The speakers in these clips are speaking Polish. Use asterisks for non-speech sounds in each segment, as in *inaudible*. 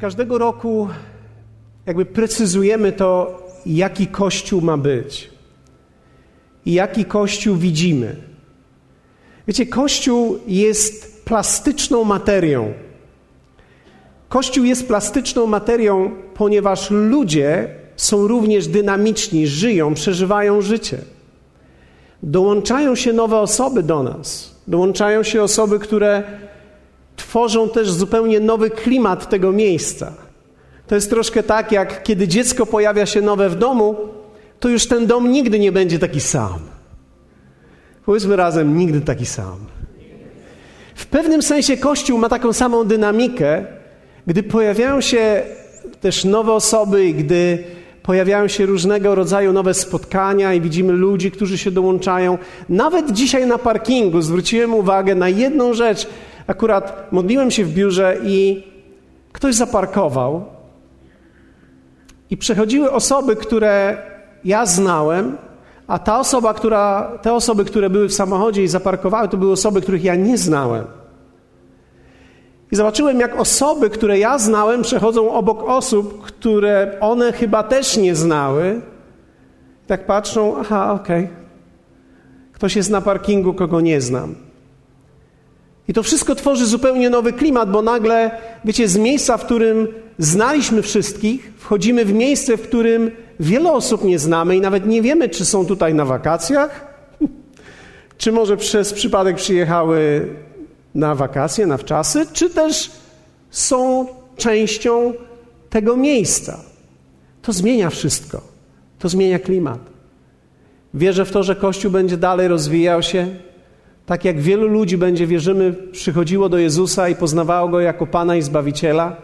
Każdego roku jakby precyzujemy to, jaki Kościół ma być i jaki Kościół widzimy. Wiecie, Kościół jest plastyczną materią. Kościół jest plastyczną materią, ponieważ ludzie są również dynamiczni, żyją, przeżywają życie. Dołączają się nowe osoby do nas. Dołączają się osoby, które tworzą też zupełnie nowy klimat tego miejsca. To jest troszkę tak, jak kiedy dziecko pojawia się nowe w domu, to już ten dom nigdy nie będzie taki sam. Powiedzmy razem, nigdy taki sam. W pewnym sensie Kościół ma taką samą dynamikę, gdy pojawiają się też nowe osoby, gdy pojawiają się różnego rodzaju nowe spotkania i widzimy ludzi, którzy się dołączają. Nawet dzisiaj na parkingu zwróciłem uwagę na jedną rzecz. Akurat modliłem się w biurze i ktoś zaparkował i przechodziły osoby, które ja znałem, a ta osoba, która, te osoby, które były w samochodzie i zaparkowały, to były osoby, których ja nie znałem. I zobaczyłem, jak osoby, które ja znałem, przechodzą obok osób, które one chyba też nie znały. Tak patrzą, aha, okej. Okay. Ktoś jest na parkingu, kogo nie znam. I to wszystko tworzy zupełnie nowy klimat, bo nagle, wiecie, z miejsca, w którym znaliśmy wszystkich, wchodzimy w miejsce, w którym wiele osób nie znamy i nawet nie wiemy, czy są tutaj na wakacjach, *laughs* czy może przez przypadek przyjechały na wakacje, na wczasy, czy też są częścią tego miejsca. To zmienia wszystko. To zmienia klimat. Wierzę w to, że Kościół będzie dalej rozwijał się, tak jak wielu ludzi będzie, wierzymy, przychodziło do Jezusa i poznawało Go jako Pana i Zbawiciela.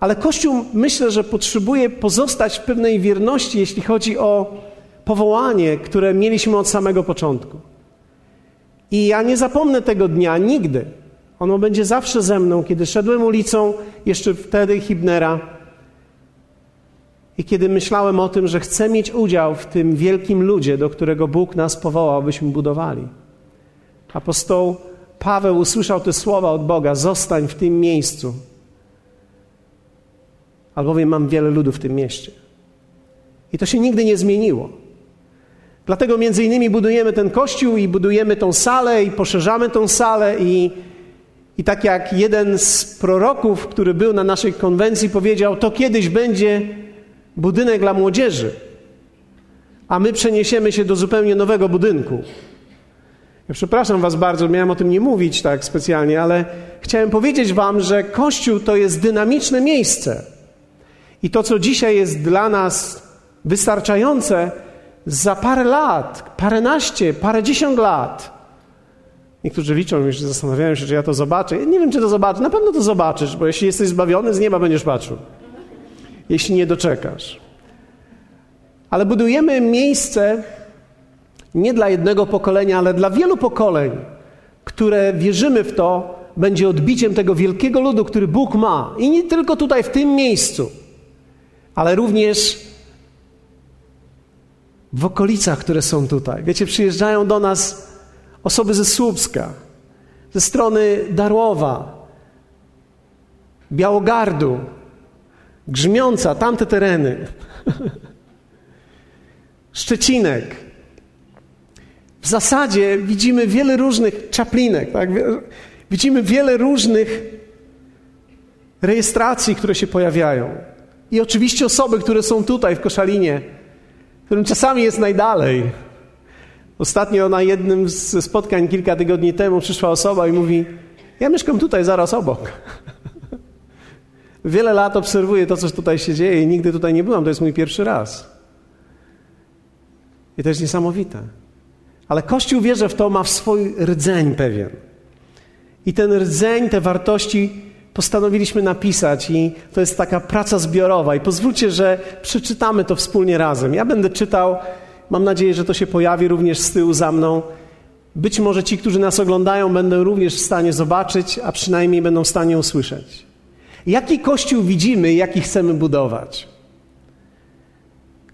Ale Kościół myślę, że potrzebuje pozostać w pewnej wierności, jeśli chodzi o powołanie, które mieliśmy od samego początku. I ja nie zapomnę tego dnia nigdy. Ono będzie zawsze ze mną, kiedy szedłem ulicą, jeszcze wtedy Hibnera, i kiedy myślałem o tym, że chcę mieć udział w tym wielkim ludzie, do którego Bóg nas powołał, abyśmy budowali. Apostoł Paweł usłyszał te słowa od Boga: Zostań w tym miejscu, albowiem mam wiele ludów w tym mieście. I to się nigdy nie zmieniło. Dlatego między innymi budujemy ten kościół i budujemy tą salę i poszerzamy tą salę i, i tak jak jeden z proroków, który był na naszej konwencji powiedział, to kiedyś będzie budynek dla młodzieży, a my przeniesiemy się do zupełnie nowego budynku. Ja przepraszam Was bardzo, miałem o tym nie mówić tak specjalnie, ale chciałem powiedzieć Wam, że Kościół to jest dynamiczne miejsce. I to, co dzisiaj jest dla nas wystarczające, za parę lat, paręnaście, parędziesiąt lat. Niektórzy liczą już, zastanawiają się, czy ja to zobaczę. Ja nie wiem, czy to zobaczę. Na pewno to zobaczysz, bo jeśli jesteś zbawiony, z nieba będziesz patrzył. Jeśli nie doczekasz. Ale budujemy miejsce nie dla jednego pokolenia, ale dla wielu pokoleń, które wierzymy w to, będzie odbiciem tego wielkiego ludu, który Bóg ma. I nie tylko tutaj, w tym miejscu, ale również w okolicach, które są tutaj. Wiecie, przyjeżdżają do nas osoby ze Słupska, ze strony Darłowa, Białogardu, Grzmiąca, tamte tereny, *laughs* Szczecinek. W zasadzie widzimy wiele różnych czaplinek, tak? widzimy wiele różnych rejestracji, które się pojawiają. I oczywiście osoby, które są tutaj w Koszalinie, którym czasami jest najdalej. Ostatnio na jednym z spotkań kilka tygodni temu przyszła osoba i mówi: Ja mieszkam tutaj, zaraz obok. *laughs* Wiele lat obserwuję to, co tutaj się dzieje i nigdy tutaj nie byłam. To jest mój pierwszy raz. I to jest niesamowite. Ale Kościół wierzy w to, ma w swój rdzeń pewien. I ten rdzeń, te wartości postanowiliśmy napisać i to jest taka praca zbiorowa. I pozwólcie, że przeczytamy to wspólnie razem. Ja będę czytał, mam nadzieję, że to się pojawi również z tyłu za mną. Być może ci, którzy nas oglądają, będą również w stanie zobaczyć, a przynajmniej będą w stanie usłyszeć. Jaki kościół widzimy, jaki chcemy budować?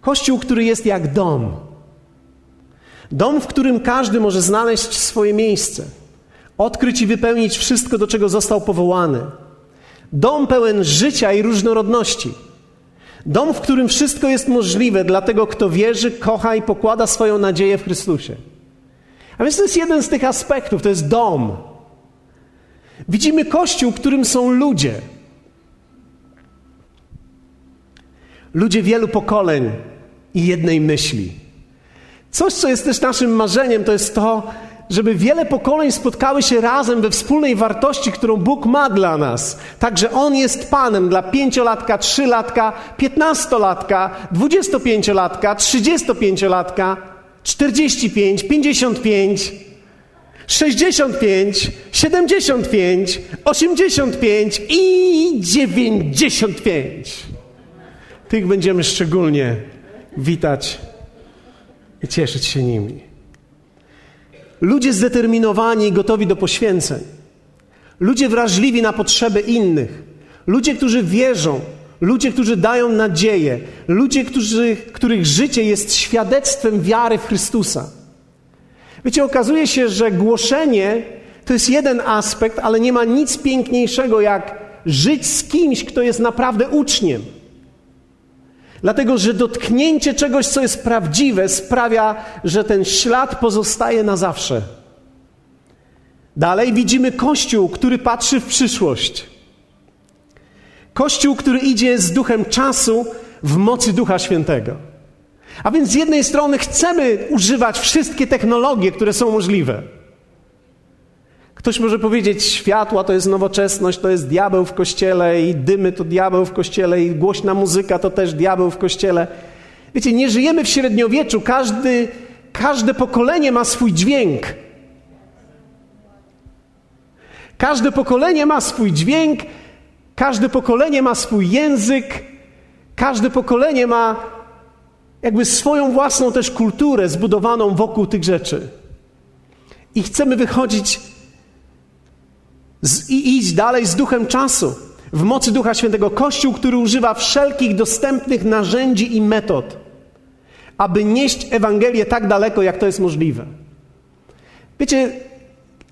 Kościół, który jest jak dom. Dom, w którym każdy może znaleźć swoje miejsce, odkryć i wypełnić wszystko, do czego został powołany Dom pełen życia i różnorodności. Dom, w którym wszystko jest możliwe dla tego, kto wierzy, kocha i pokłada swoją nadzieję w Chrystusie. A więc to jest jeden z tych aspektów, to jest dom. Widzimy kościół, którym są ludzie. Ludzie wielu pokoleń i jednej myśli. Coś, co jest też naszym marzeniem, to jest to, żeby wiele pokoleń spotkały się razem we wspólnej wartości, którą Bóg ma dla nas. Także On jest Panem dla pięciolatka, trzylatka, piętnastolatka, dwudziestopięciolatka, trzydziestopięciolatka, czterdzieści pięć, pięćdziesiąt pięć, sześćdziesiąt pięć, siedemdziesiąt pięć, osiemdziesiąt pięć i dziewięćdziesiąt pięć. Tych będziemy szczególnie witać i cieszyć się nimi. Ludzie zdeterminowani i gotowi do poświęceń. Ludzie wrażliwi na potrzeby innych. Ludzie, którzy wierzą. Ludzie, którzy dają nadzieję. Ludzie, którzy, których życie jest świadectwem wiary w Chrystusa. Wiecie, okazuje się, że głoszenie to jest jeden aspekt, ale nie ma nic piękniejszego jak żyć z kimś, kto jest naprawdę uczniem. Dlatego, że dotknięcie czegoś, co jest prawdziwe, sprawia, że ten ślad pozostaje na zawsze. Dalej widzimy Kościół, który patrzy w przyszłość. Kościół, który idzie z duchem czasu w mocy Ducha Świętego. A więc z jednej strony chcemy używać wszystkie technologie, które są możliwe. Ktoś może powiedzieć, światła to jest nowoczesność, to jest diabeł w kościele i dymy to diabeł w kościele i głośna muzyka to też diabeł w kościele. Wiecie, nie żyjemy w średniowieczu. Każdy, każde pokolenie ma swój dźwięk. Każde pokolenie ma swój dźwięk, każde pokolenie ma swój język, każde pokolenie ma jakby swoją własną też kulturę zbudowaną wokół tych rzeczy. I chcemy wychodzić z, i iść dalej z duchem czasu, w mocy Ducha Świętego. Kościół, który używa wszelkich dostępnych narzędzi i metod, aby nieść Ewangelię tak daleko, jak to jest możliwe. Wiecie,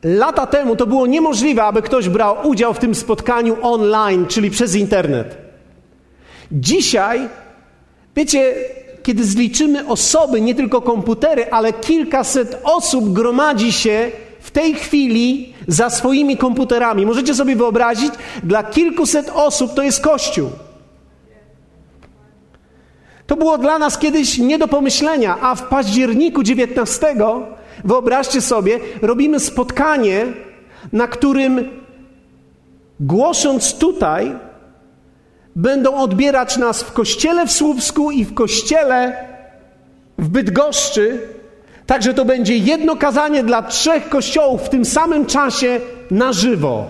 lata temu to było niemożliwe, aby ktoś brał udział w tym spotkaniu online, czyli przez internet. Dzisiaj, wiecie, kiedy zliczymy osoby, nie tylko komputery, ale kilkaset osób gromadzi się w tej chwili za swoimi komputerami. Możecie sobie wyobrazić, dla kilkuset osób to jest Kościół. To było dla nas kiedyś nie do pomyślenia, a w październiku 19, wyobraźcie sobie, robimy spotkanie, na którym głosząc tutaj, będą odbierać nas w kościele w Słupsku i w kościele w Bydgoszczy Także to będzie jedno kazanie dla trzech kościołów w tym samym czasie na żywo.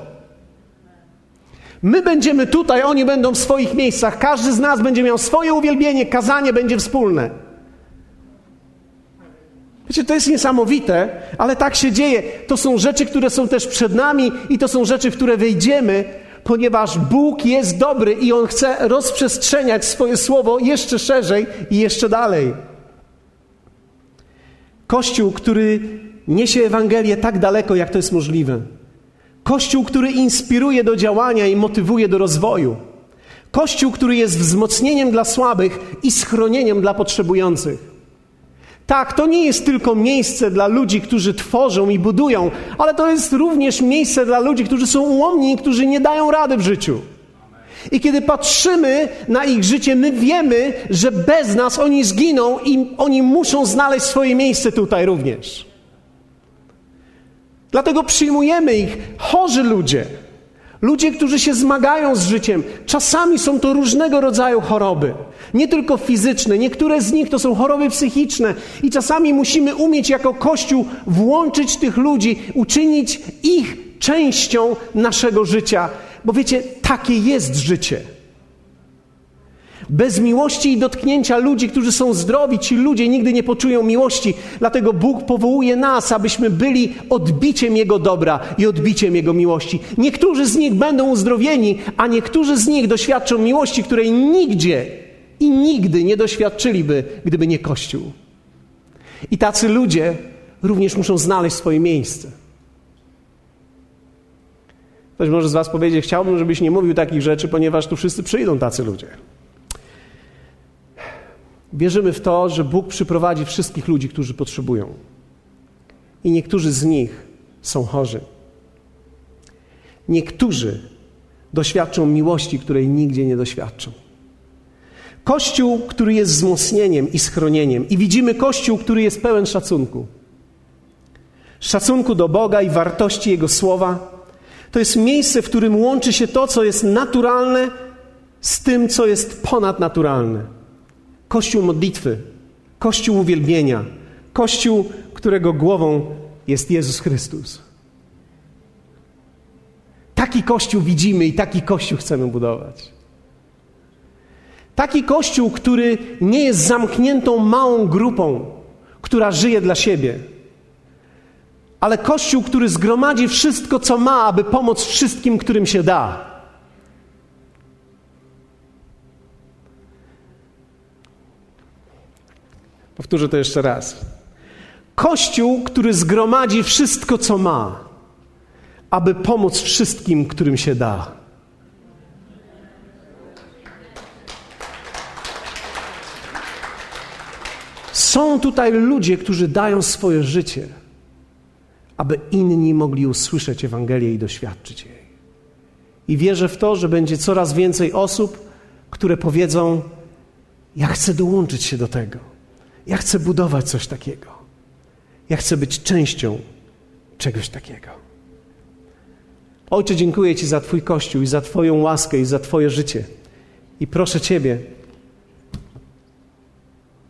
My będziemy tutaj, oni będą w swoich miejscach. Każdy z nas będzie miał swoje uwielbienie, kazanie będzie wspólne. Wiecie, to jest niesamowite, ale tak się dzieje. To są rzeczy, które są też przed nami i to są rzeczy, w które wejdziemy, ponieważ Bóg jest dobry i On chce rozprzestrzeniać swoje słowo jeszcze szerzej i jeszcze dalej. Kościół, który niesie Ewangelię tak daleko, jak to jest możliwe. Kościół, który inspiruje do działania i motywuje do rozwoju. Kościół, który jest wzmocnieniem dla słabych i schronieniem dla potrzebujących. Tak, to nie jest tylko miejsce dla ludzi, którzy tworzą i budują, ale to jest również miejsce dla ludzi, którzy są ułomni i którzy nie dają rady w życiu. I kiedy patrzymy na ich życie, my wiemy, że bez nas oni zginą i oni muszą znaleźć swoje miejsce tutaj również. Dlatego przyjmujemy ich chorzy ludzie, ludzie, którzy się zmagają z życiem. Czasami są to różnego rodzaju choroby, nie tylko fizyczne, niektóre z nich to są choroby psychiczne, i czasami musimy umieć jako Kościół włączyć tych ludzi, uczynić ich częścią naszego życia bo wiecie, takie jest życie. Bez miłości i dotknięcia ludzi, którzy są zdrowi, ci ludzie nigdy nie poczują miłości. Dlatego Bóg powołuje nas, abyśmy byli odbiciem Jego dobra i odbiciem Jego miłości. Niektórzy z nich będą uzdrowieni, a niektórzy z nich doświadczą miłości, której nigdzie i nigdy nie doświadczyliby, gdyby nie Kościół. I tacy ludzie również muszą znaleźć swoje miejsce. Ktoś może z Was powiedzieć, chciałbym, żebyś nie mówił takich rzeczy, ponieważ tu wszyscy przyjdą tacy ludzie. Wierzymy w to, że Bóg przyprowadzi wszystkich ludzi, którzy potrzebują. I niektórzy z nich są chorzy. Niektórzy doświadczą miłości, której nigdzie nie doświadczą. Kościół, który jest wzmocnieniem i schronieniem, i widzimy Kościół, który jest pełen szacunku. Szacunku do Boga i wartości Jego słowa. To jest miejsce, w którym łączy się to, co jest naturalne, z tym, co jest ponadnaturalne. Kościół modlitwy, Kościół uwielbienia, Kościół, którego głową jest Jezus Chrystus. Taki Kościół widzimy i taki Kościół chcemy budować. Taki Kościół, który nie jest zamkniętą małą grupą, która żyje dla siebie, ale Kościół, który zgromadzi wszystko, co ma, aby pomóc wszystkim, którym się da. Powtórzę to jeszcze raz. Kościół, który zgromadzi wszystko, co ma, aby pomóc wszystkim, którym się da. Są tutaj ludzie, którzy dają swoje życie, aby inni mogli usłyszeć Ewangelię i doświadczyć jej. I wierzę w to, że będzie coraz więcej osób, które powiedzą: Ja chcę dołączyć się do tego. Ja chcę budować coś takiego. Ja chcę być częścią czegoś takiego. Ojcze, dziękuję Ci za Twój Kościół i za Twoją łaskę i za Twoje życie. I proszę Ciebie,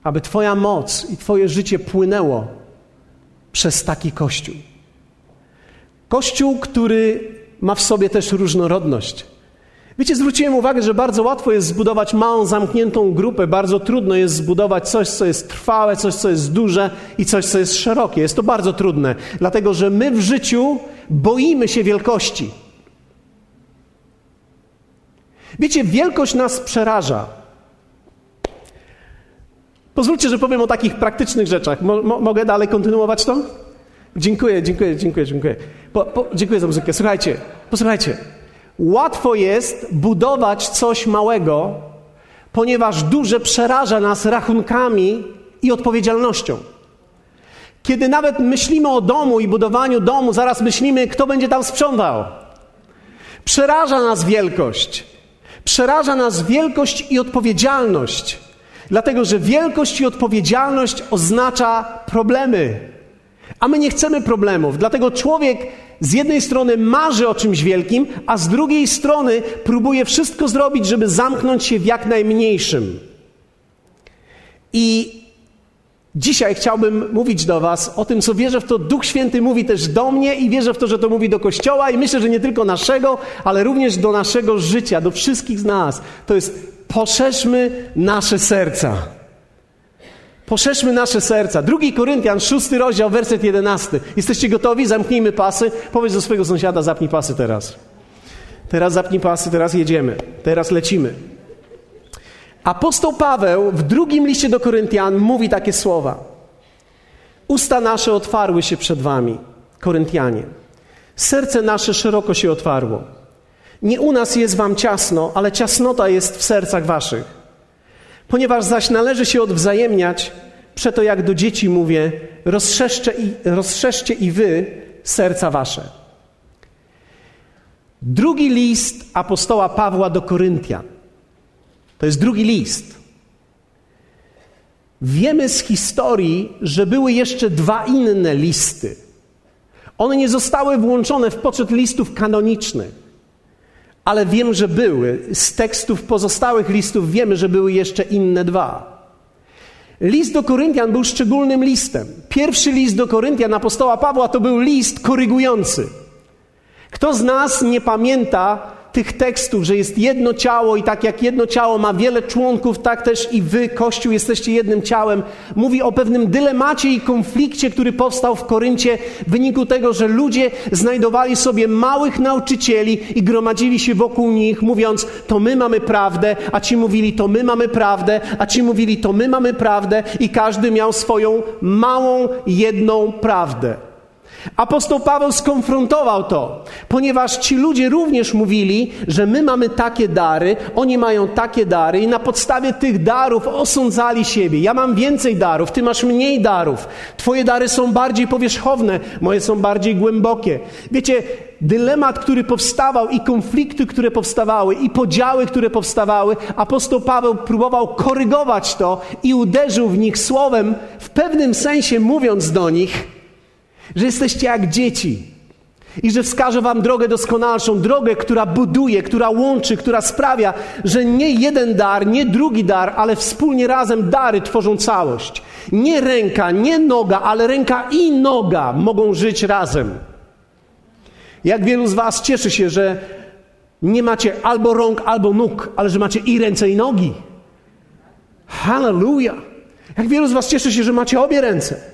aby Twoja moc i Twoje życie płynęło przez taki Kościół. Kościół, który ma w sobie też różnorodność. Wiecie, zwróciłem uwagę, że bardzo łatwo jest zbudować małą, zamkniętą grupę, bardzo trudno jest zbudować coś, co jest trwałe, coś, co jest duże i coś, co jest szerokie. Jest to bardzo trudne, dlatego że my w życiu boimy się wielkości. Wiecie, wielkość nas przeraża. Pozwólcie, że powiem o takich praktycznych rzeczach. Mo mogę dalej kontynuować to? Dziękuję, dziękuję, dziękuję, dziękuję. Po, po, dziękuję za muzykę. Słuchajcie, posłuchajcie. Łatwo jest budować coś małego, ponieważ duże przeraża nas rachunkami i odpowiedzialnością. Kiedy nawet myślimy o domu i budowaniu domu, zaraz myślimy, kto będzie tam sprzątał. Przeraża nas wielkość. Przeraża nas wielkość i odpowiedzialność. Dlatego, że wielkość i odpowiedzialność oznacza problemy. A my nie chcemy problemów. Dlatego człowiek z jednej strony marzy o czymś wielkim, a z drugiej strony próbuje wszystko zrobić, żeby zamknąć się w jak najmniejszym. I dzisiaj chciałbym mówić do Was o tym, co wierzę w to. Duch Święty mówi też do mnie i wierzę w to, że to mówi do Kościoła i myślę, że nie tylko naszego, ale również do naszego życia, do wszystkich z nas. To jest poszerzmy nasze serca. Poszerzmy nasze serca. Drugi Koryntian, szósty rozdział, werset jedenasty. Jesteście gotowi? Zamknijmy pasy. Powiedz do swojego sąsiada, zapnij pasy teraz. Teraz zapnij pasy, teraz jedziemy. Teraz lecimy. Apostoł Paweł w drugim liście do Koryntian mówi takie słowa. Usta nasze otwarły się przed wami, Koryntianie. Serce nasze szeroko się otwarło. Nie u nas jest wam ciasno, ale ciasnota jest w sercach waszych. Ponieważ zaś należy się odwzajemniać, przeto jak do dzieci mówię, rozszerzcie i, rozszerzcie i wy serca wasze. Drugi list apostoła Pawła do Koryntian. To jest drugi list. Wiemy z historii, że były jeszcze dwa inne listy. One nie zostały włączone w poczet listów kanonicznych ale wiem, że były. Z tekstów pozostałych listów wiemy, że były jeszcze inne dwa. List do Koryntian był szczególnym listem. Pierwszy list do Koryntian apostoła Pawła to był list korygujący. Kto z nas nie pamięta tych tekstów, że jest jedno ciało i tak jak jedno ciało ma wiele członków, tak też i wy, Kościół, jesteście jednym ciałem. Mówi o pewnym dylemacie i konflikcie, który powstał w Koryncie w wyniku tego, że ludzie znajdowali sobie małych nauczycieli i gromadzili się wokół nich, mówiąc, to my mamy prawdę, a ci mówili, to my mamy prawdę, a ci mówili, to my mamy prawdę i każdy miał swoją małą, jedną prawdę. Apostoł Paweł skonfrontował to, ponieważ ci ludzie również mówili, że my mamy takie dary, oni mają takie dary i na podstawie tych darów osądzali siebie. Ja mam więcej darów, ty masz mniej darów. Twoje dary są bardziej powierzchowne, moje są bardziej głębokie. Wiecie, dylemat, który powstawał i konflikty, które powstawały i podziały, które powstawały, apostoł Paweł próbował korygować to i uderzył w nich słowem, w pewnym sensie mówiąc do nich, że jesteście jak dzieci i że wskaże wam drogę doskonalszą, drogę, która buduje, która łączy, która sprawia, że nie jeden dar, nie drugi dar, ale wspólnie razem dary tworzą całość. Nie ręka, nie noga, ale ręka i noga mogą żyć razem. Jak wielu z was cieszy się, że nie macie albo rąk, albo nóg, ale że macie i ręce, i nogi. Hallelujah! Jak wielu z was cieszy się, że macie obie ręce.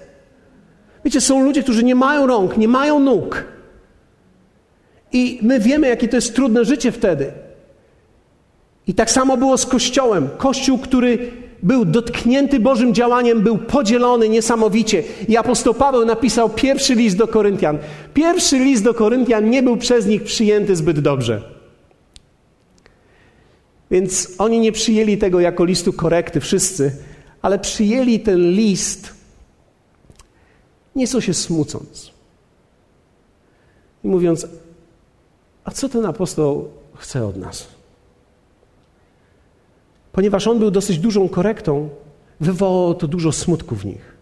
Wiecie, są ludzie, którzy nie mają rąk, nie mają nóg. I my wiemy, jakie to jest trudne życie wtedy. I tak samo było z Kościołem. Kościół, który był dotknięty Bożym działaniem, był podzielony niesamowicie. I apostoł Paweł napisał pierwszy list do Koryntian. Pierwszy list do Koryntian nie był przez nich przyjęty zbyt dobrze. Więc oni nie przyjęli tego jako listu korekty, wszyscy, ale przyjęli ten list nieco się smucąc. I mówiąc, a co ten apostoł chce od nas? Ponieważ on był dosyć dużą korektą, wywołało to dużo smutku w nich.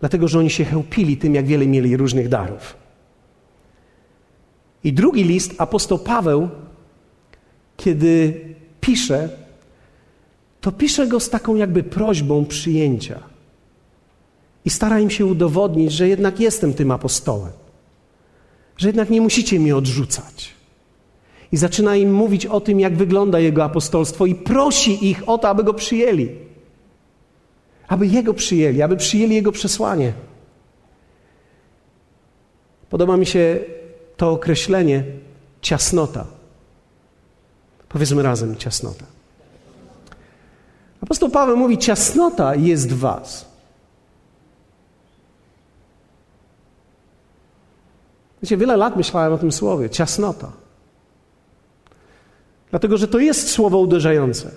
Dlatego, że oni się chełpili tym, jak wiele mieli różnych darów. I drugi list, apostoł Paweł, kiedy pisze, to pisze go z taką jakby prośbą przyjęcia. I stara im się udowodnić, że jednak jestem tym apostołem, że jednak nie musicie mnie odrzucać. I zaczyna im mówić o tym, jak wygląda jego apostolstwo, i prosi ich o to, aby go przyjęli. Aby jego przyjęli, aby przyjęli jego przesłanie. Podoba mi się to określenie ciasnota. Powiedzmy razem ciasnota. Apostoł Paweł mówi: Ciasnota jest w Was. Wiecie, wiele lat myślałem o tym słowie ciasnota. Dlatego, że to jest słowo uderzające.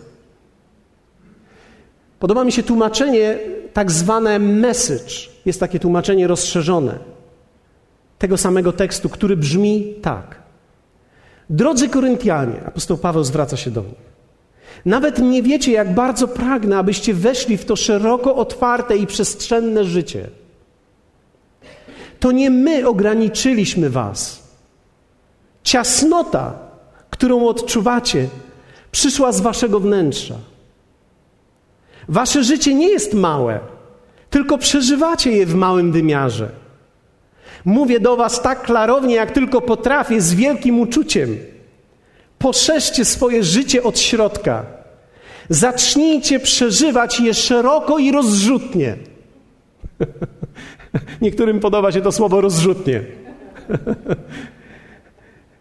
Podoba mi się tłumaczenie, tak zwane message. Jest takie tłumaczenie rozszerzone tego samego tekstu, który brzmi tak. Drodzy Koryntianie, apostoł Paweł zwraca się do nich. Nawet nie wiecie, jak bardzo pragnę, abyście weszli w to szeroko otwarte i przestrzenne życie to nie my ograniczyliśmy Was. Ciasnota, którą odczuwacie, przyszła z Waszego wnętrza. Wasze życie nie jest małe, tylko przeżywacie je w małym wymiarze. Mówię do Was tak klarownie, jak tylko potrafię, z wielkim uczuciem. Poszerzcie swoje życie od środka. Zacznijcie przeżywać je szeroko i rozrzutnie. *laughs* *laughs* Niektórym podoba się to słowo rozrzutnie. *laughs*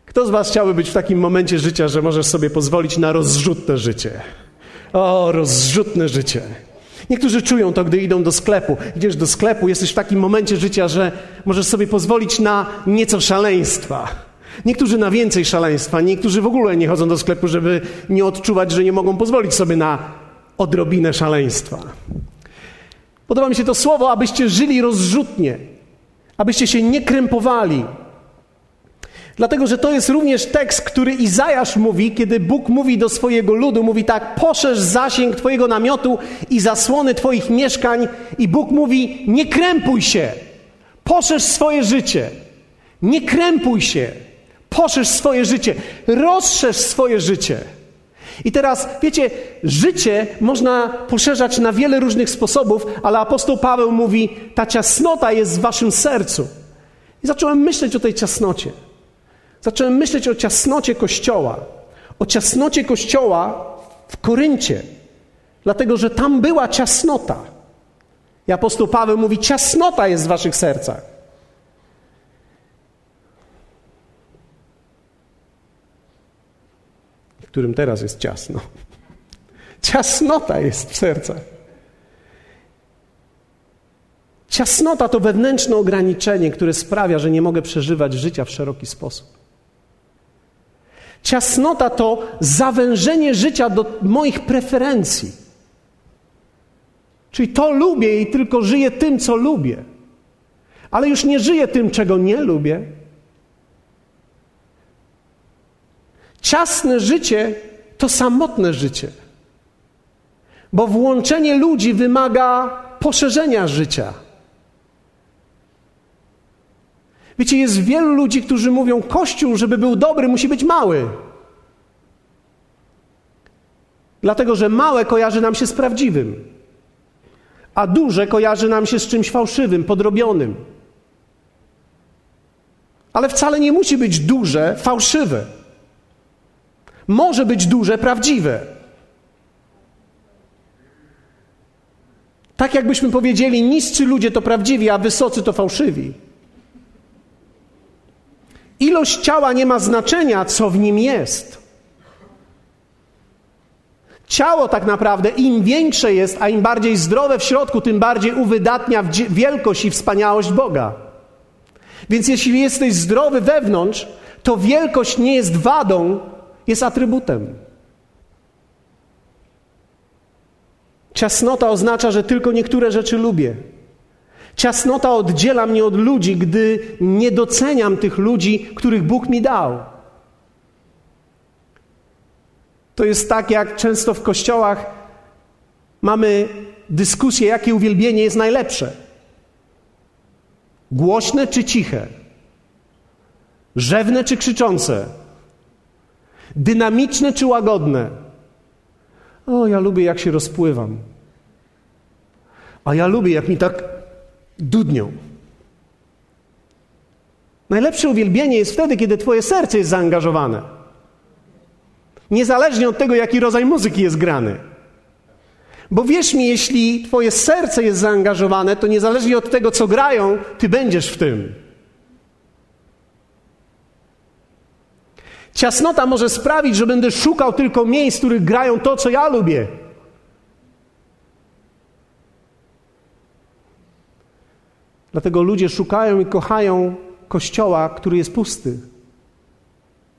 Kto z Was chciałby być w takim momencie życia, że możesz sobie pozwolić na rozrzutne życie? O, rozrzutne życie. Niektórzy czują to, gdy idą do sklepu. Idziesz do sklepu, jesteś w takim momencie życia, że możesz sobie pozwolić na nieco szaleństwa. Niektórzy na więcej szaleństwa, niektórzy w ogóle nie chodzą do sklepu, żeby nie odczuwać, że nie mogą pozwolić sobie na odrobinę szaleństwa. Podoba mi się to słowo, abyście żyli rozrzutnie, abyście się nie krępowali. Dlatego, że to jest również tekst, który Izajasz mówi, kiedy Bóg mówi do swojego ludu, mówi tak, poszerz zasięg Twojego namiotu i zasłony Twoich mieszkań i Bóg mówi, nie krępuj się, poszerz swoje życie, nie krępuj się, poszerz swoje życie, rozszerz swoje życie. I teraz, wiecie, życie można poszerzać na wiele różnych sposobów, ale apostoł Paweł mówi, ta ciasnota jest w waszym sercu. I zacząłem myśleć o tej ciasnocie. Zacząłem myśleć o ciasnocie Kościoła. O ciasnocie Kościoła w Koryncie. Dlatego, że tam była ciasnota. I apostoł Paweł mówi, ciasnota jest w waszych sercach. Którym teraz jest ciasno. Ciasnota jest w sercach. Ciasnota to wewnętrzne ograniczenie, które sprawia, że nie mogę przeżywać życia w szeroki sposób. Ciasnota to zawężenie życia do moich preferencji. Czyli to lubię i tylko żyję tym, co lubię. Ale już nie żyję tym, czego nie lubię. Ciasne życie to samotne życie. Bo włączenie ludzi wymaga poszerzenia życia. Wiecie, jest wielu ludzi, którzy mówią: Kościół, żeby był dobry, musi być mały. Dlatego, że małe kojarzy nam się z prawdziwym, a duże kojarzy nam się z czymś fałszywym, podrobionym. Ale wcale nie musi być duże, fałszywe. Może być duże, prawdziwe. Tak jakbyśmy powiedzieli, niscy ludzie to prawdziwi, a wysocy to fałszywi. Ilość ciała nie ma znaczenia, co w nim jest. Ciało tak naprawdę im większe jest, a im bardziej zdrowe w środku, tym bardziej uwydatnia wielkość i wspaniałość Boga. Więc jeśli jesteś zdrowy wewnątrz, to wielkość nie jest wadą, jest atrybutem. Ciasnota oznacza, że tylko niektóre rzeczy lubię. Ciasnota oddziela mnie od ludzi, gdy nie doceniam tych ludzi, których Bóg mi dał. To jest tak, jak często w kościołach mamy dyskusję, jakie uwielbienie jest najlepsze. Głośne czy ciche? Rzewne czy krzyczące? Dynamiczne czy łagodne? O, ja lubię, jak się rozpływam. A ja lubię, jak mi tak dudnią. Najlepsze uwielbienie jest wtedy, kiedy Twoje serce jest zaangażowane. Niezależnie od tego, jaki rodzaj muzyki jest grany. Bo wierz mi, jeśli Twoje serce jest zaangażowane, to niezależnie od tego, co grają, Ty będziesz w tym. Ciasnota może sprawić, że będę szukał tylko miejsc, w których grają to, co ja lubię. Dlatego ludzie szukają i kochają kościoła, który jest pusty.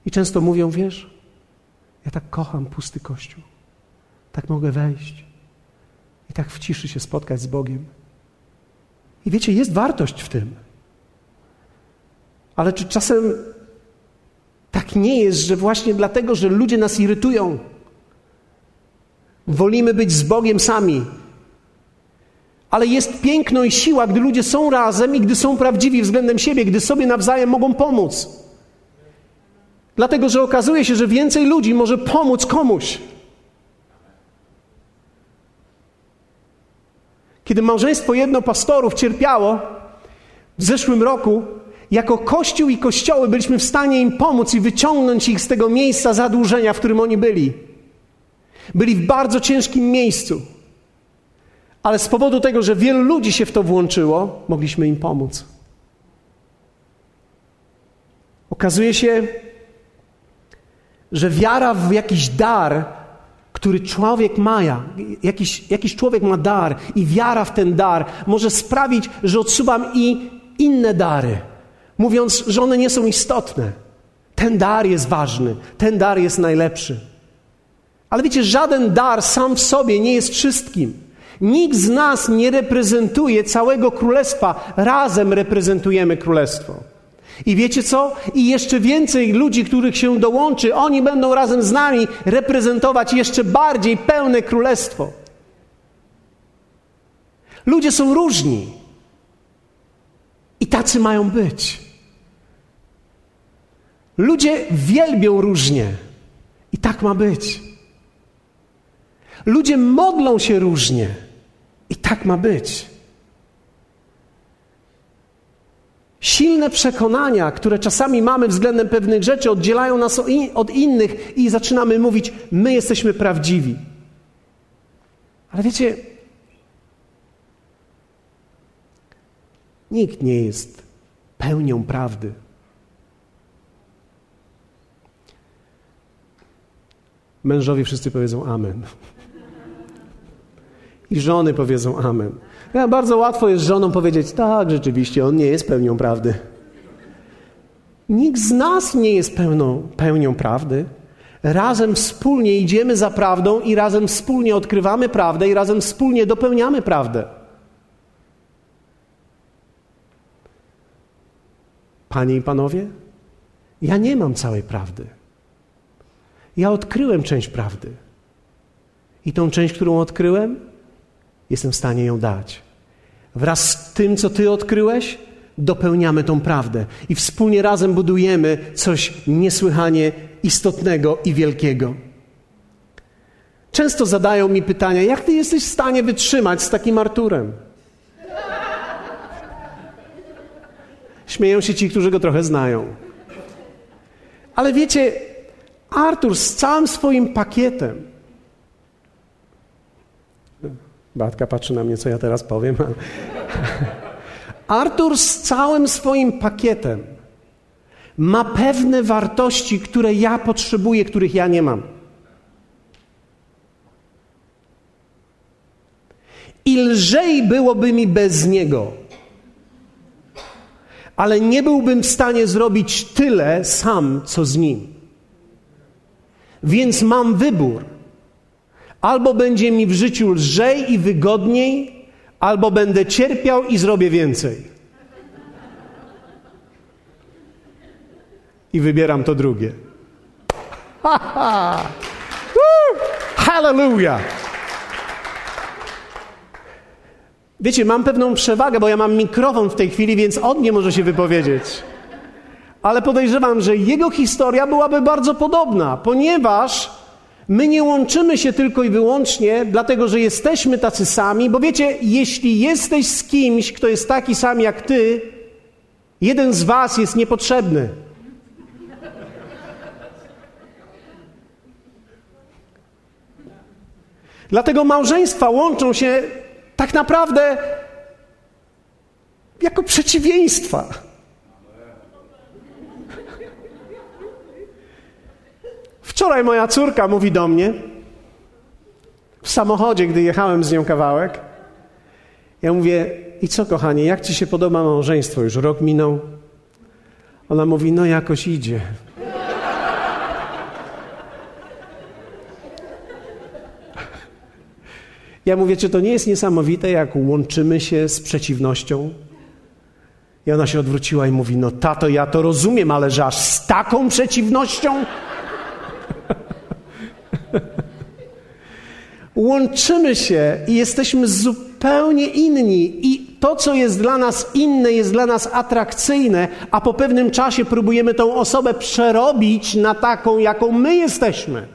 I często mówią: Wiesz, ja tak kocham pusty kościół. Tak mogę wejść i tak w ciszy się spotkać z Bogiem. I wiecie, jest wartość w tym. Ale czy czasem tak nie jest, że właśnie dlatego, że ludzie nas irytują, wolimy być z Bogiem sami? Ale jest piękno i siła, gdy ludzie są razem i gdy są prawdziwi względem siebie, gdy sobie nawzajem mogą pomóc. Dlatego, że okazuje się, że więcej ludzi może pomóc komuś. Kiedy małżeństwo jedno pastorów cierpiało w zeszłym roku, jako Kościół i Kościoły byliśmy w stanie im pomóc i wyciągnąć ich z tego miejsca zadłużenia, w którym oni byli. Byli w bardzo ciężkim miejscu. Ale z powodu tego, że wielu ludzi się w to włączyło, mogliśmy im pomóc. Okazuje się, że wiara w jakiś dar, który człowiek ma, jakiś, jakiś człowiek ma dar i wiara w ten dar może sprawić, że odsuwam i inne dary, mówiąc, że one nie są istotne. Ten dar jest ważny, ten dar jest najlepszy. Ale wiecie, żaden dar sam w sobie nie jest wszystkim. Nikt z nas nie reprezentuje całego królestwa, razem reprezentujemy królestwo. I wiecie co? I jeszcze więcej ludzi, których się dołączy, oni będą razem z nami reprezentować jeszcze bardziej pełne królestwo. Ludzie są różni. I tacy mają być. Ludzie wielbią różnie. I tak ma być. Ludzie modlą się różnie. I tak ma być. Silne przekonania, które czasami mamy względem pewnych rzeczy, oddzielają nas od innych i zaczynamy mówić: My jesteśmy prawdziwi. Ale wiecie, nikt nie jest pełnią prawdy. Mężowie wszyscy powiedzą Amen. I żony powiedzą amen. Ja, bardzo łatwo jest żonom powiedzieć, tak, rzeczywiście, on nie jest pełnią prawdy. Nikt z nas nie jest pełną, pełnią prawdy. Razem wspólnie idziemy za prawdą i razem wspólnie odkrywamy prawdę i razem wspólnie dopełniamy prawdę. Panie i panowie, ja nie mam całej prawdy. Ja odkryłem część prawdy. I tą część, którą odkryłem, jestem w stanie ją dać. Wraz z tym, co Ty odkryłeś, dopełniamy tą prawdę i wspólnie razem budujemy coś niesłychanie istotnego i wielkiego. Często zadają mi pytania, jak Ty jesteś w stanie wytrzymać z takim Arturem? Śmieją się ci, którzy go trochę znają. Ale wiecie, Artur z całym swoim pakietem. Batka patrzy na mnie, co ja teraz powiem. *laughs* Artur z całym swoim pakietem ma pewne wartości, które ja potrzebuję, których ja nie mam. I lżej byłoby mi bez niego. Ale nie byłbym w stanie zrobić tyle sam, co z nim. Więc mam wybór. Albo będzie mi w życiu lżej i wygodniej, albo będę cierpiał i zrobię więcej. I wybieram to drugie. Hallelujah! Wiecie, mam pewną przewagę, bo ja mam mikrofon w tej chwili, więc on nie może się wypowiedzieć. Ale podejrzewam, że jego historia byłaby bardzo podobna, ponieważ My nie łączymy się tylko i wyłącznie dlatego, że jesteśmy tacy sami, bo wiecie, jeśli jesteś z kimś, kto jest taki sam jak ty, jeden z was jest niepotrzebny. Dlatego małżeństwa łączą się tak naprawdę jako przeciwieństwa. Wczoraj moja córka mówi do mnie w samochodzie, gdy jechałem z nią kawałek. Ja mówię, i co kochanie, jak ci się podoba małżeństwo? Już rok minął. Ona mówi, no jakoś idzie. Ja mówię, czy to nie jest niesamowite, jak łączymy się z przeciwnością? I ona się odwróciła i mówi, no tato, ja to rozumiem, ale że aż z taką przeciwnością? *laughs* Łączymy się i jesteśmy zupełnie inni, i to, co jest dla nas inne, jest dla nas atrakcyjne, a po pewnym czasie próbujemy tą osobę przerobić na taką, jaką my jesteśmy.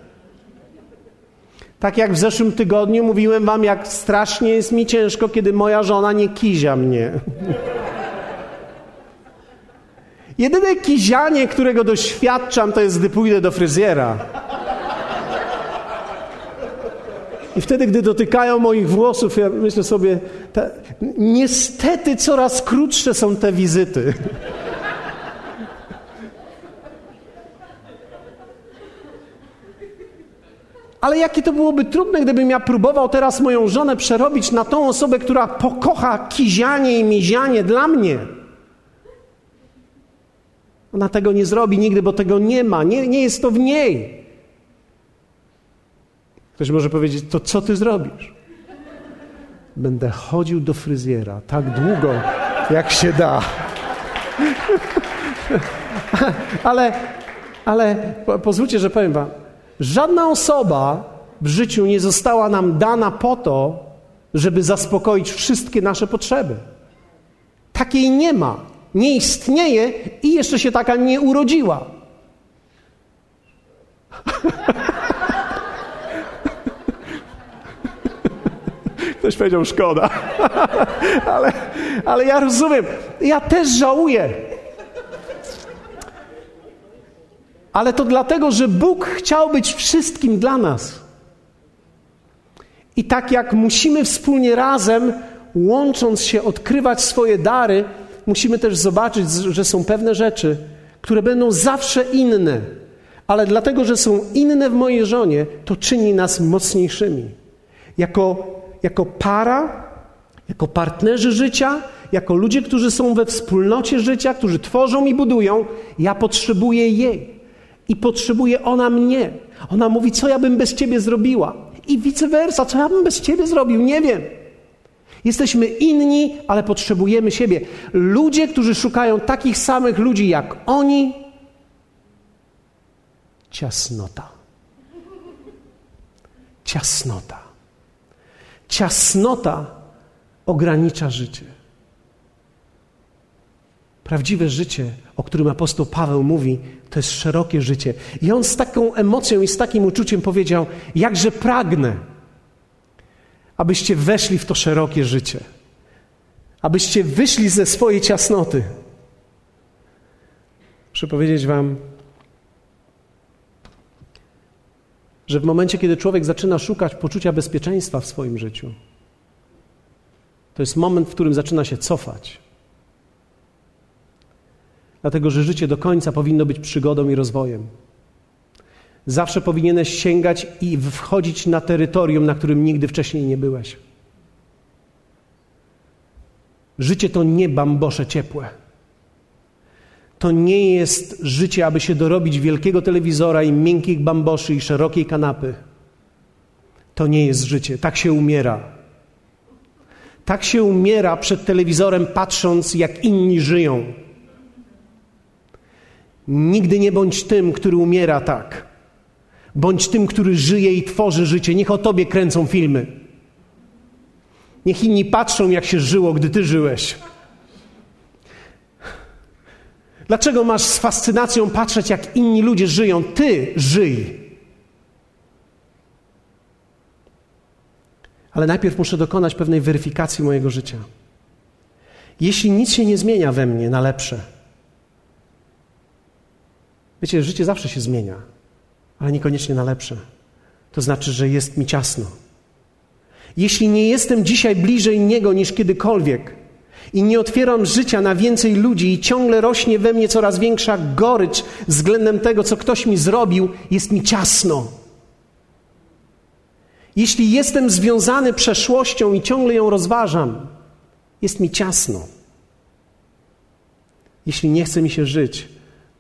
Tak jak w zeszłym tygodniu mówiłem Wam, jak strasznie jest mi ciężko, kiedy moja żona nie kizia mnie. *laughs* Jedyne kizianie, którego doświadczam, to jest, gdy pójdę do fryzjera. I wtedy, gdy dotykają moich włosów, ja myślę sobie, ta, niestety coraz krótsze są te wizyty. Ale jakie to byłoby trudne, gdybym ja próbował teraz moją żonę przerobić na tą osobę, która pokocha kizianie i mizianie dla mnie. Ona tego nie zrobi nigdy, bo tego nie ma. Nie, nie jest to w niej. Ktoś może powiedzieć, to co ty zrobisz? Będę chodził do fryzjera tak długo, jak się da. *laughs* ale, ale pozwólcie, że powiem wam, żadna osoba w życiu nie została nam dana po to, żeby zaspokoić wszystkie nasze potrzeby. Takiej nie ma, nie istnieje i jeszcze się taka nie urodziła. *laughs* Ktoś powiedział, szkoda. *laughs* ale, ale ja rozumiem. Ja też żałuję. Ale to dlatego, że Bóg chciał być wszystkim dla nas. I tak jak musimy wspólnie razem, łącząc się, odkrywać swoje dary, musimy też zobaczyć, że są pewne rzeczy, które będą zawsze inne. Ale dlatego, że są inne w mojej żonie, to czyni nas mocniejszymi. Jako jako para, jako partnerzy życia, jako ludzie, którzy są we wspólnocie życia, którzy tworzą i budują. Ja potrzebuję jej i potrzebuje ona mnie. Ona mówi, co ja bym bez ciebie zrobiła. I vice versa, co ja bym bez ciebie zrobił, nie wiem. Jesteśmy inni, ale potrzebujemy siebie. Ludzie, którzy szukają takich samych ludzi jak oni, ciasnota. Ciasnota. Ciasnota ogranicza życie. Prawdziwe życie, o którym apostoł Paweł mówi, to jest szerokie życie. I on z taką emocją i z takim uczuciem powiedział: Jakże pragnę, abyście weszli w to szerokie życie, abyście wyszli ze swojej ciasnoty. Muszę powiedzieć Wam, że w momencie, kiedy człowiek zaczyna szukać poczucia bezpieczeństwa w swoim życiu, to jest moment, w którym zaczyna się cofać. Dlatego, że życie do końca powinno być przygodą i rozwojem. Zawsze powinieneś sięgać i wchodzić na terytorium, na którym nigdy wcześniej nie byłeś. Życie to nie bambosze ciepłe. To nie jest życie, aby się dorobić wielkiego telewizora i miękkich bamboszy i szerokiej kanapy. To nie jest życie. Tak się umiera. Tak się umiera przed telewizorem, patrząc, jak inni żyją. Nigdy nie bądź tym, który umiera tak. Bądź tym, który żyje i tworzy życie. Niech o tobie kręcą filmy. Niech inni patrzą, jak się żyło, gdy ty żyłeś. Dlaczego masz z fascynacją patrzeć, jak inni ludzie żyją? Ty żyj. Ale najpierw muszę dokonać pewnej weryfikacji mojego życia. Jeśli nic się nie zmienia we mnie na lepsze, wiecie, życie zawsze się zmienia, ale niekoniecznie na lepsze. To znaczy, że jest mi ciasno. Jeśli nie jestem dzisiaj bliżej Niego niż kiedykolwiek, i nie otwieram życia na więcej ludzi i ciągle rośnie we mnie coraz większa gorycz względem tego, co ktoś mi zrobił, jest mi ciasno. Jeśli jestem związany przeszłością i ciągle ją rozważam, jest mi ciasno. Jeśli nie chce mi się żyć,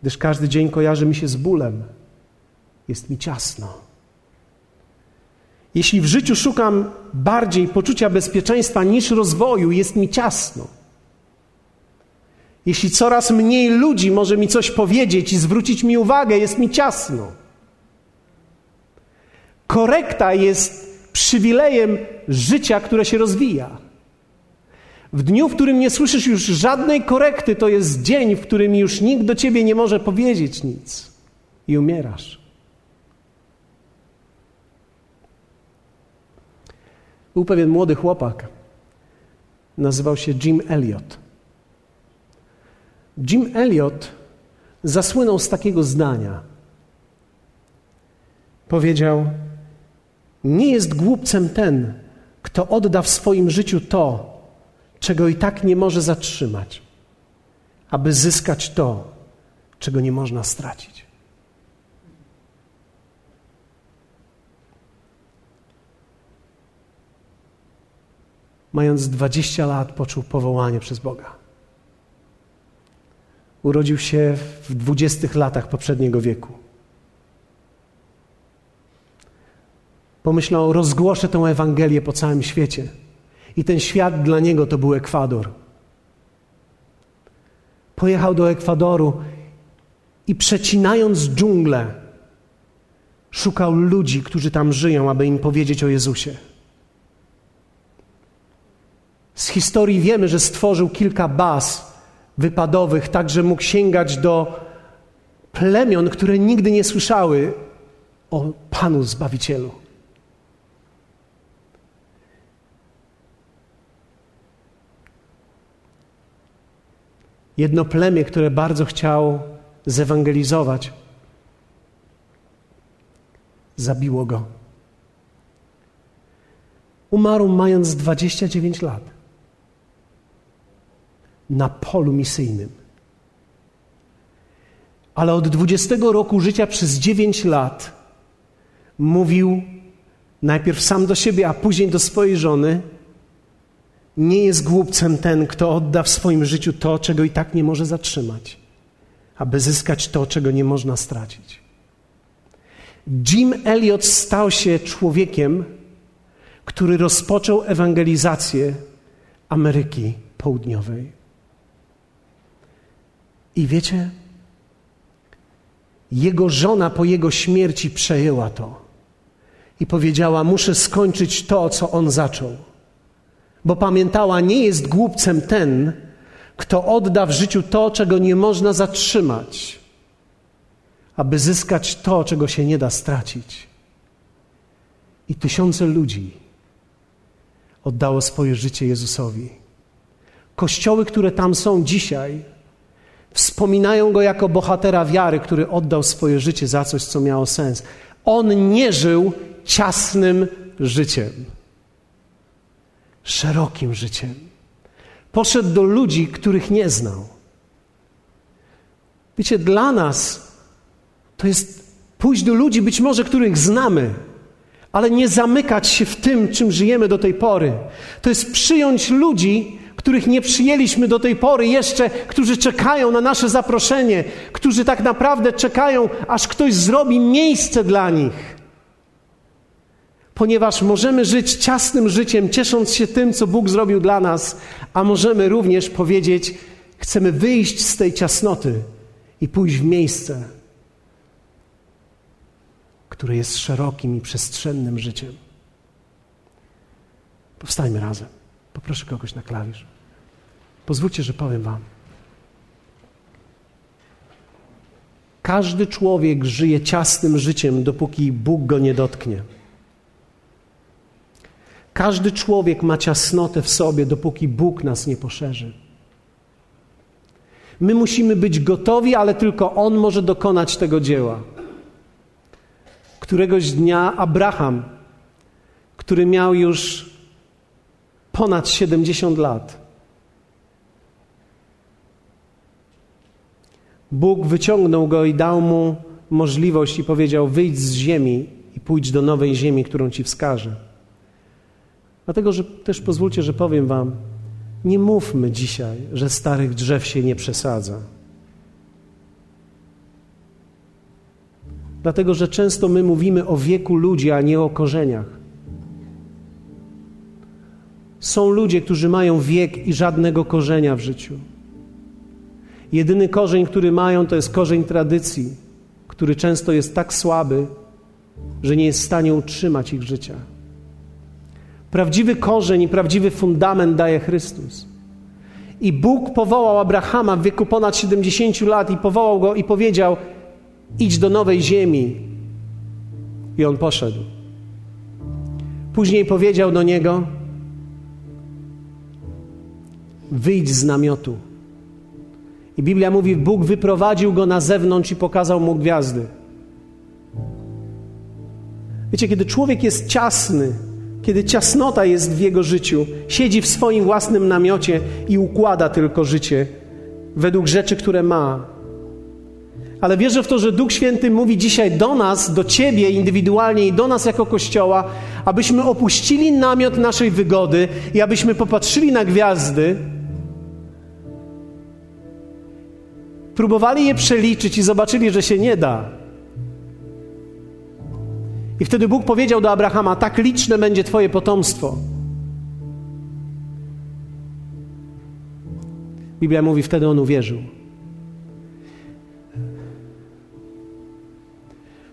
gdyż każdy dzień kojarzy mi się z bólem, jest mi ciasno. Jeśli w życiu szukam bardziej poczucia bezpieczeństwa niż rozwoju, jest mi ciasno. Jeśli coraz mniej ludzi może mi coś powiedzieć i zwrócić mi uwagę, jest mi ciasno. Korekta jest przywilejem życia, które się rozwija. W dniu, w którym nie słyszysz już żadnej korekty, to jest dzień, w którym już nikt do ciebie nie może powiedzieć nic i umierasz. Był pewien młody chłopak, nazywał się Jim Elliot. Jim Elliot zasłynął z takiego zdania. Powiedział: Nie jest głupcem ten, kto odda w swoim życiu to, czego i tak nie może zatrzymać, aby zyskać to, czego nie można stracić. Mając 20 lat, poczuł powołanie przez Boga. Urodził się w dwudziestych latach poprzedniego wieku. Pomyślał, rozgłoszę tę Ewangelię po całym świecie. I ten świat dla niego to był Ekwador. Pojechał do Ekwadoru i przecinając dżunglę, szukał ludzi, którzy tam żyją, aby im powiedzieć o Jezusie. Z historii wiemy, że stworzył kilka baz wypadowych, tak że mógł sięgać do plemion, które nigdy nie słyszały o Panu Zbawicielu. Jedno plemię, które bardzo chciał zewangelizować, zabiło go. Umarł mając 29 lat na polu misyjnym. Ale od 20 roku życia przez 9 lat mówił najpierw sam do siebie, a później do swojej żony, nie jest głupcem ten, kto odda w swoim życiu to, czego i tak nie może zatrzymać, aby zyskać to, czego nie można stracić. Jim Elliot stał się człowiekiem, który rozpoczął ewangelizację Ameryki Południowej. I wiecie, jego żona po jego śmierci przejęła to i powiedziała: Muszę skończyć to, co on zaczął. Bo pamiętała, nie jest głupcem ten, kto odda w życiu to, czego nie można zatrzymać, aby zyskać to, czego się nie da stracić. I tysiące ludzi oddało swoje życie Jezusowi. Kościoły, które tam są dzisiaj, wspominają go jako bohatera wiary, który oddał swoje życie za coś, co miało sens. On nie żył ciasnym życiem, szerokim życiem. Poszedł do ludzi, których nie znał. Wiecie, dla nas to jest pójść do ludzi, być może których znamy, ale nie zamykać się w tym, czym żyjemy do tej pory. To jest przyjąć ludzi, których nie przyjęliśmy do tej pory jeszcze, którzy czekają na nasze zaproszenie, którzy tak naprawdę czekają, aż ktoś zrobi miejsce dla nich. Ponieważ możemy żyć ciasnym życiem, ciesząc się tym, co Bóg zrobił dla nas, a możemy również powiedzieć: chcemy wyjść z tej ciasnoty i pójść w miejsce, które jest szerokim i przestrzennym życiem. Powstajmy razem. Poproszę kogoś na klawisz. Pozwólcie, że powiem Wam. Każdy człowiek żyje ciasnym życiem, dopóki Bóg go nie dotknie. Każdy człowiek ma ciasnotę w sobie, dopóki Bóg nas nie poszerzy. My musimy być gotowi, ale tylko On może dokonać tego dzieła. Któregoś dnia Abraham, który miał już ponad 70 lat, Bóg wyciągnął go i dał mu możliwość i powiedział: Wyjdź z ziemi i pójdź do nowej ziemi, którą ci wskażę. Dlatego, że też pozwólcie, że powiem Wam, nie mówmy dzisiaj, że starych drzew się nie przesadza. Dlatego, że często my mówimy o wieku ludzi, a nie o korzeniach. Są ludzie, którzy mają wiek i żadnego korzenia w życiu. Jedyny korzeń, który mają, to jest korzeń tradycji, który często jest tak słaby, że nie jest w stanie utrzymać ich życia. Prawdziwy korzeń i prawdziwy fundament daje Chrystus. I Bóg powołał Abrahama w wieku ponad 70 lat i powołał go i powiedział: Idź do nowej ziemi. I on poszedł. Później powiedział do niego: Wyjdź z namiotu. I Biblia mówi: Bóg wyprowadził go na zewnątrz i pokazał mu gwiazdy. Wiecie, kiedy człowiek jest ciasny, kiedy ciasnota jest w jego życiu, siedzi w swoim własnym namiocie i układa tylko życie według rzeczy, które ma. Ale wierzę w to, że Duch Święty mówi dzisiaj do nas, do Ciebie indywidualnie i do nas jako Kościoła, abyśmy opuścili namiot naszej wygody i abyśmy popatrzyli na gwiazdy Próbowali je przeliczyć i zobaczyli, że się nie da. I wtedy Bóg powiedział do Abrahama: Tak liczne będzie Twoje potomstwo. Biblia mówi, wtedy on uwierzył.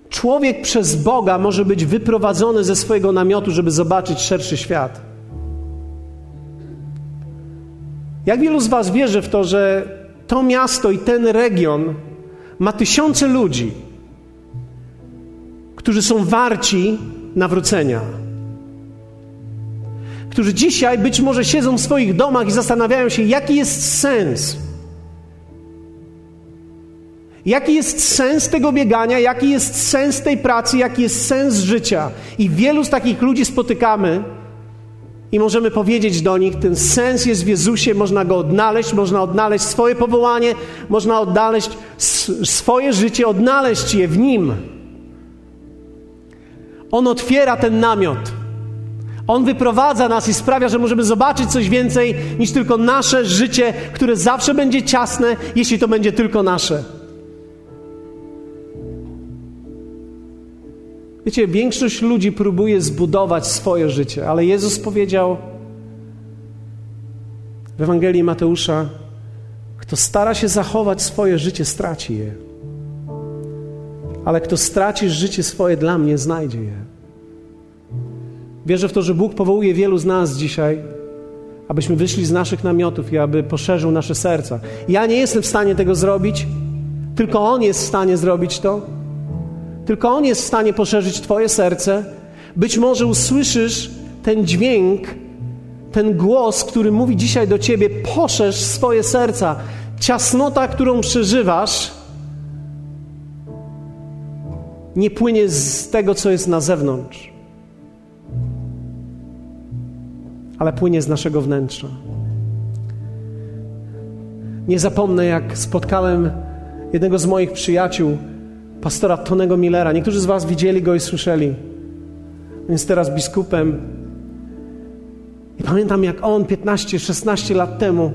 Człowiek przez Boga może być wyprowadzony ze swojego namiotu, żeby zobaczyć szerszy świat. Jak wielu z Was wierzy w to, że to miasto i ten region ma tysiące ludzi, którzy są warci nawrócenia. Którzy dzisiaj być może siedzą w swoich domach i zastanawiają się, jaki jest sens. Jaki jest sens tego biegania, jaki jest sens tej pracy, jaki jest sens życia. I wielu z takich ludzi spotykamy, i możemy powiedzieć do nich, ten sens jest w Jezusie, można go odnaleźć, można odnaleźć swoje powołanie, można odnaleźć swoje życie, odnaleźć je w Nim. On otwiera ten namiot. On wyprowadza nas i sprawia, że możemy zobaczyć coś więcej niż tylko nasze życie, które zawsze będzie ciasne, jeśli to będzie tylko nasze. Wiecie, większość ludzi próbuje zbudować swoje życie, ale Jezus powiedział w Ewangelii Mateusza: Kto stara się zachować swoje życie, straci je. Ale kto straci życie swoje dla mnie, znajdzie je. Wierzę w to, że Bóg powołuje wielu z nas dzisiaj, abyśmy wyszli z naszych namiotów i aby poszerzył nasze serca. Ja nie jestem w stanie tego zrobić, tylko On jest w stanie zrobić to. Tylko On jest w stanie poszerzyć Twoje serce. Być może usłyszysz ten dźwięk, ten głos, który mówi dzisiaj do Ciebie: poszerz swoje serca. Ciasnota, którą przeżywasz, nie płynie z tego, co jest na zewnątrz, ale płynie z naszego wnętrza. Nie zapomnę, jak spotkałem jednego z moich przyjaciół, pastora Tonego Millera. Niektórzy z Was widzieli go i słyszeli. On jest teraz biskupem. I pamiętam, jak on 15-16 lat temu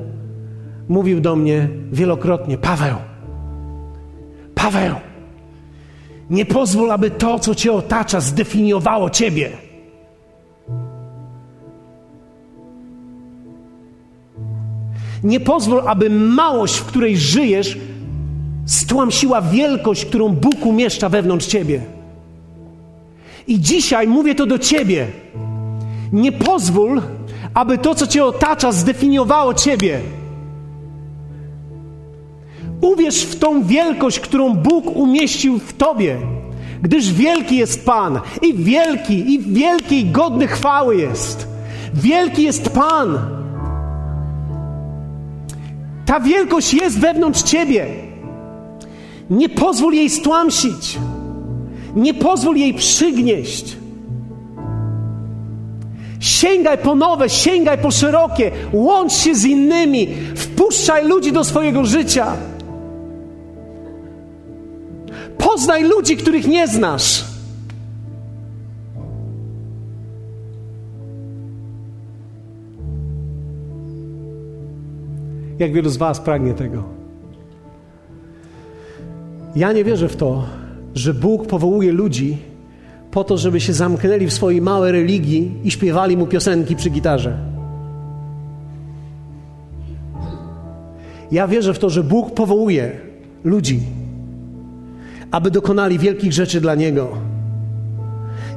mówił do mnie wielokrotnie: Paweł, Paweł, nie pozwól, aby to, co Cię otacza, zdefiniowało Ciebie. Nie pozwól, aby małość, w której żyjesz, stłamsiła wielkość, którą Bóg umieszcza wewnątrz ciebie. I dzisiaj mówię to do ciebie. Nie pozwól, aby to, co cię otacza, zdefiniowało ciebie. Uwierz w tą wielkość, którą Bóg umieścił w tobie, gdyż wielki jest Pan i wielki, i wielki, i godny chwały jest. Wielki jest Pan. Ta wielkość jest wewnątrz ciebie. Nie pozwól jej stłamsić. Nie pozwól jej przygnieść. Sięgaj po nowe, sięgaj po szerokie, łącz się z innymi, wpuszczaj ludzi do swojego życia. Poznaj ludzi, których nie znasz. Jak wielu z Was pragnie tego? Ja nie wierzę w to, że Bóg powołuje ludzi po to, żeby się zamknęli w swojej małej religii i śpiewali mu piosenki przy gitarze. Ja wierzę w to, że Bóg powołuje ludzi, aby dokonali wielkich rzeczy dla Niego.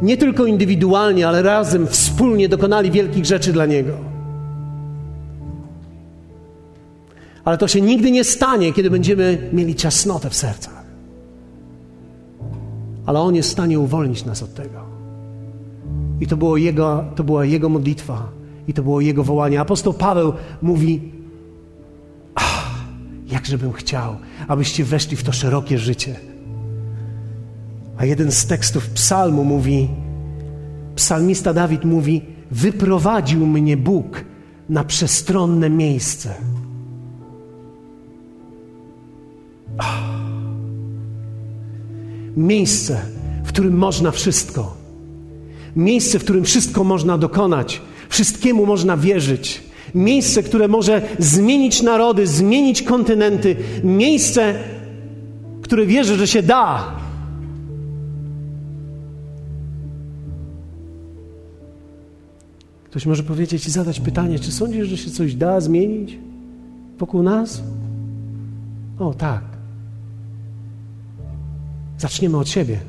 Nie tylko indywidualnie, ale razem, wspólnie dokonali wielkich rzeczy dla Niego. Ale to się nigdy nie stanie, kiedy będziemy mieli ciasnotę w sercach ale On jest w stanie uwolnić nas od tego. I to, było jego, to była Jego modlitwa, i to było Jego wołanie. Apostoł Paweł mówi: Ach, jakże bym chciał, abyście weszli w to szerokie życie. A jeden z tekstów psalmu mówi: Psalmista Dawid mówi: Wyprowadził mnie Bóg na przestronne miejsce. Ach miejsce, w którym można wszystko. Miejsce, w którym wszystko można dokonać, wszystkiemu można wierzyć. Miejsce, które może zmienić narody, zmienić kontynenty. Miejsce, które wierzy, że się da. Ktoś może powiedzieć i zadać pytanie, czy sądzisz, że się coś da zmienić wokół nas? O, tak. Zaczniemy od siebie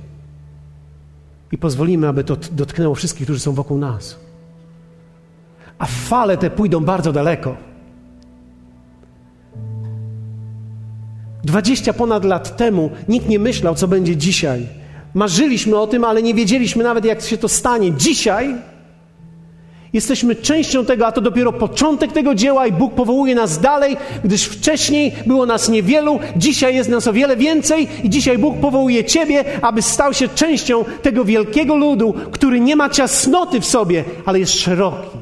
i pozwolimy, aby to dotknęło wszystkich, którzy są wokół nas. A fale te pójdą bardzo daleko. Dwadzieścia ponad lat temu nikt nie myślał, co będzie dzisiaj. Marzyliśmy o tym, ale nie wiedzieliśmy nawet, jak się to stanie. Dzisiaj Jesteśmy częścią tego, a to dopiero początek tego dzieła i Bóg powołuje nas dalej, gdyż wcześniej było nas niewielu, dzisiaj jest nas o wiele więcej i dzisiaj Bóg powołuje Ciebie, aby stał się częścią tego wielkiego ludu, który nie ma ciasnoty w sobie, ale jest szeroki.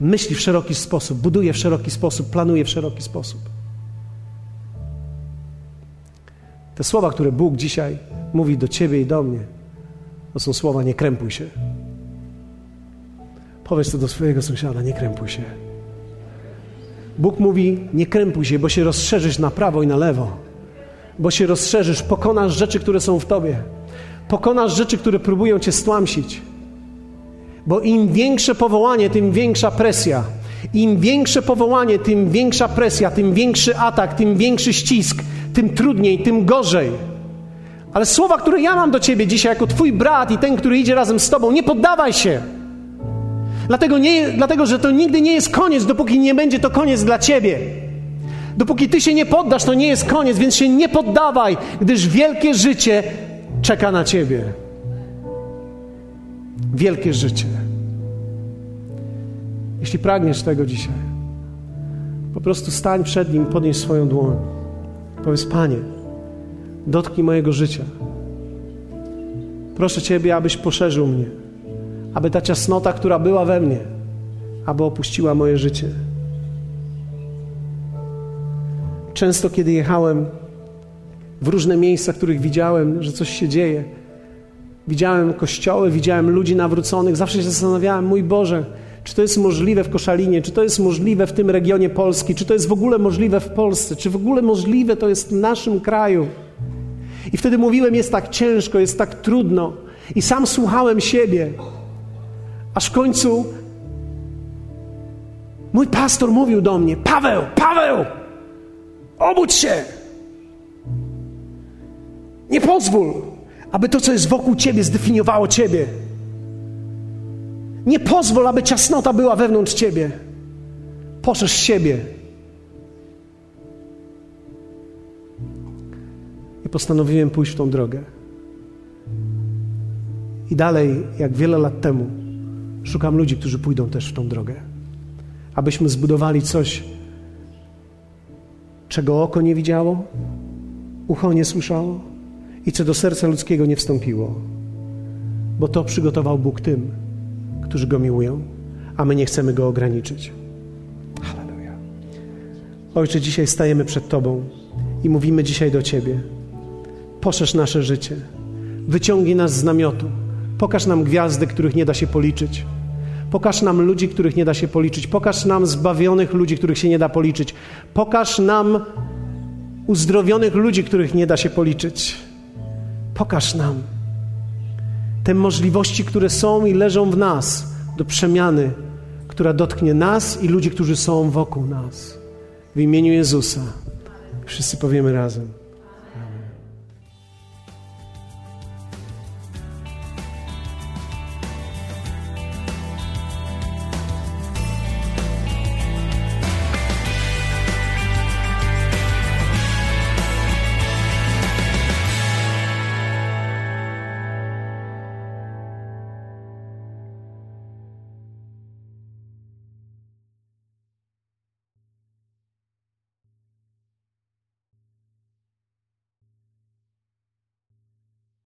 Myśli w szeroki sposób, buduje w szeroki sposób, planuje w szeroki sposób. Te słowa, które Bóg dzisiaj mówi do ciebie i do mnie, to są słowa nie krępuj się. Powiedz to do swojego sąsiada, nie krępuj się. Bóg mówi, nie krępuj się, bo się rozszerzysz na prawo i na lewo. Bo się rozszerzysz, pokonasz rzeczy, które są w tobie. Pokonasz rzeczy, które próbują cię stłamsić. Bo im większe powołanie, tym większa presja. Im większe powołanie, tym większa presja, tym większy atak, tym większy ścisk, tym trudniej, tym gorzej. Ale słowa, które ja mam do ciebie dzisiaj, jako twój brat i ten, który idzie razem z tobą, nie poddawaj się. Dlatego, nie, dlatego, że to nigdy nie jest koniec, dopóki nie będzie to koniec dla ciebie. Dopóki ty się nie poddasz, to nie jest koniec, więc się nie poddawaj, gdyż wielkie życie czeka na ciebie. Wielkie życie. Jeśli pragniesz tego dzisiaj, po prostu stań przed Nim, podnieś swoją dłoń. Powiedz, Panie, dotknij mojego życia. Proszę Ciebie, abyś poszerzył mnie, aby ta ciasnota, która była we mnie, aby opuściła moje życie. Często, kiedy jechałem w różne miejsca, w których widziałem, że coś się dzieje, widziałem kościoły, widziałem ludzi nawróconych, zawsze się zastanawiałem, mój Boże, czy to jest możliwe w Koszalinie, czy to jest możliwe w tym regionie Polski, czy to jest w ogóle możliwe w Polsce, czy w ogóle możliwe to jest w naszym kraju. I wtedy mówiłem, jest tak ciężko, jest tak trudno. I sam słuchałem siebie, aż w końcu mój pastor mówił do mnie: Paweł, Paweł, obudź się. Nie pozwól, aby to, co jest wokół ciebie, zdefiniowało ciebie. Nie pozwól, aby ciasnota była wewnątrz ciebie. Poszerz siebie. I postanowiłem pójść w tą drogę. I dalej, jak wiele lat temu, szukam ludzi, którzy pójdą też w tą drogę. Abyśmy zbudowali coś, czego oko nie widziało, ucho nie słyszało i co do serca ludzkiego nie wstąpiło. Bo to przygotował Bóg tym, którzy Go miłują, a my nie chcemy Go ograniczyć. Halleluja. Ojcze, dzisiaj stajemy przed Tobą i mówimy dzisiaj do Ciebie. Poszerz nasze życie. Wyciągnij nas z namiotu. Pokaż nam gwiazdy, których nie da się policzyć. Pokaż nam ludzi, których nie da się policzyć. Pokaż nam zbawionych ludzi, których się nie da policzyć. Pokaż nam uzdrowionych ludzi, których nie da się policzyć. Pokaż nam te możliwości, które są i leżą w nas do przemiany, która dotknie nas i ludzi, którzy są wokół nas. W imieniu Jezusa. Wszyscy powiemy razem.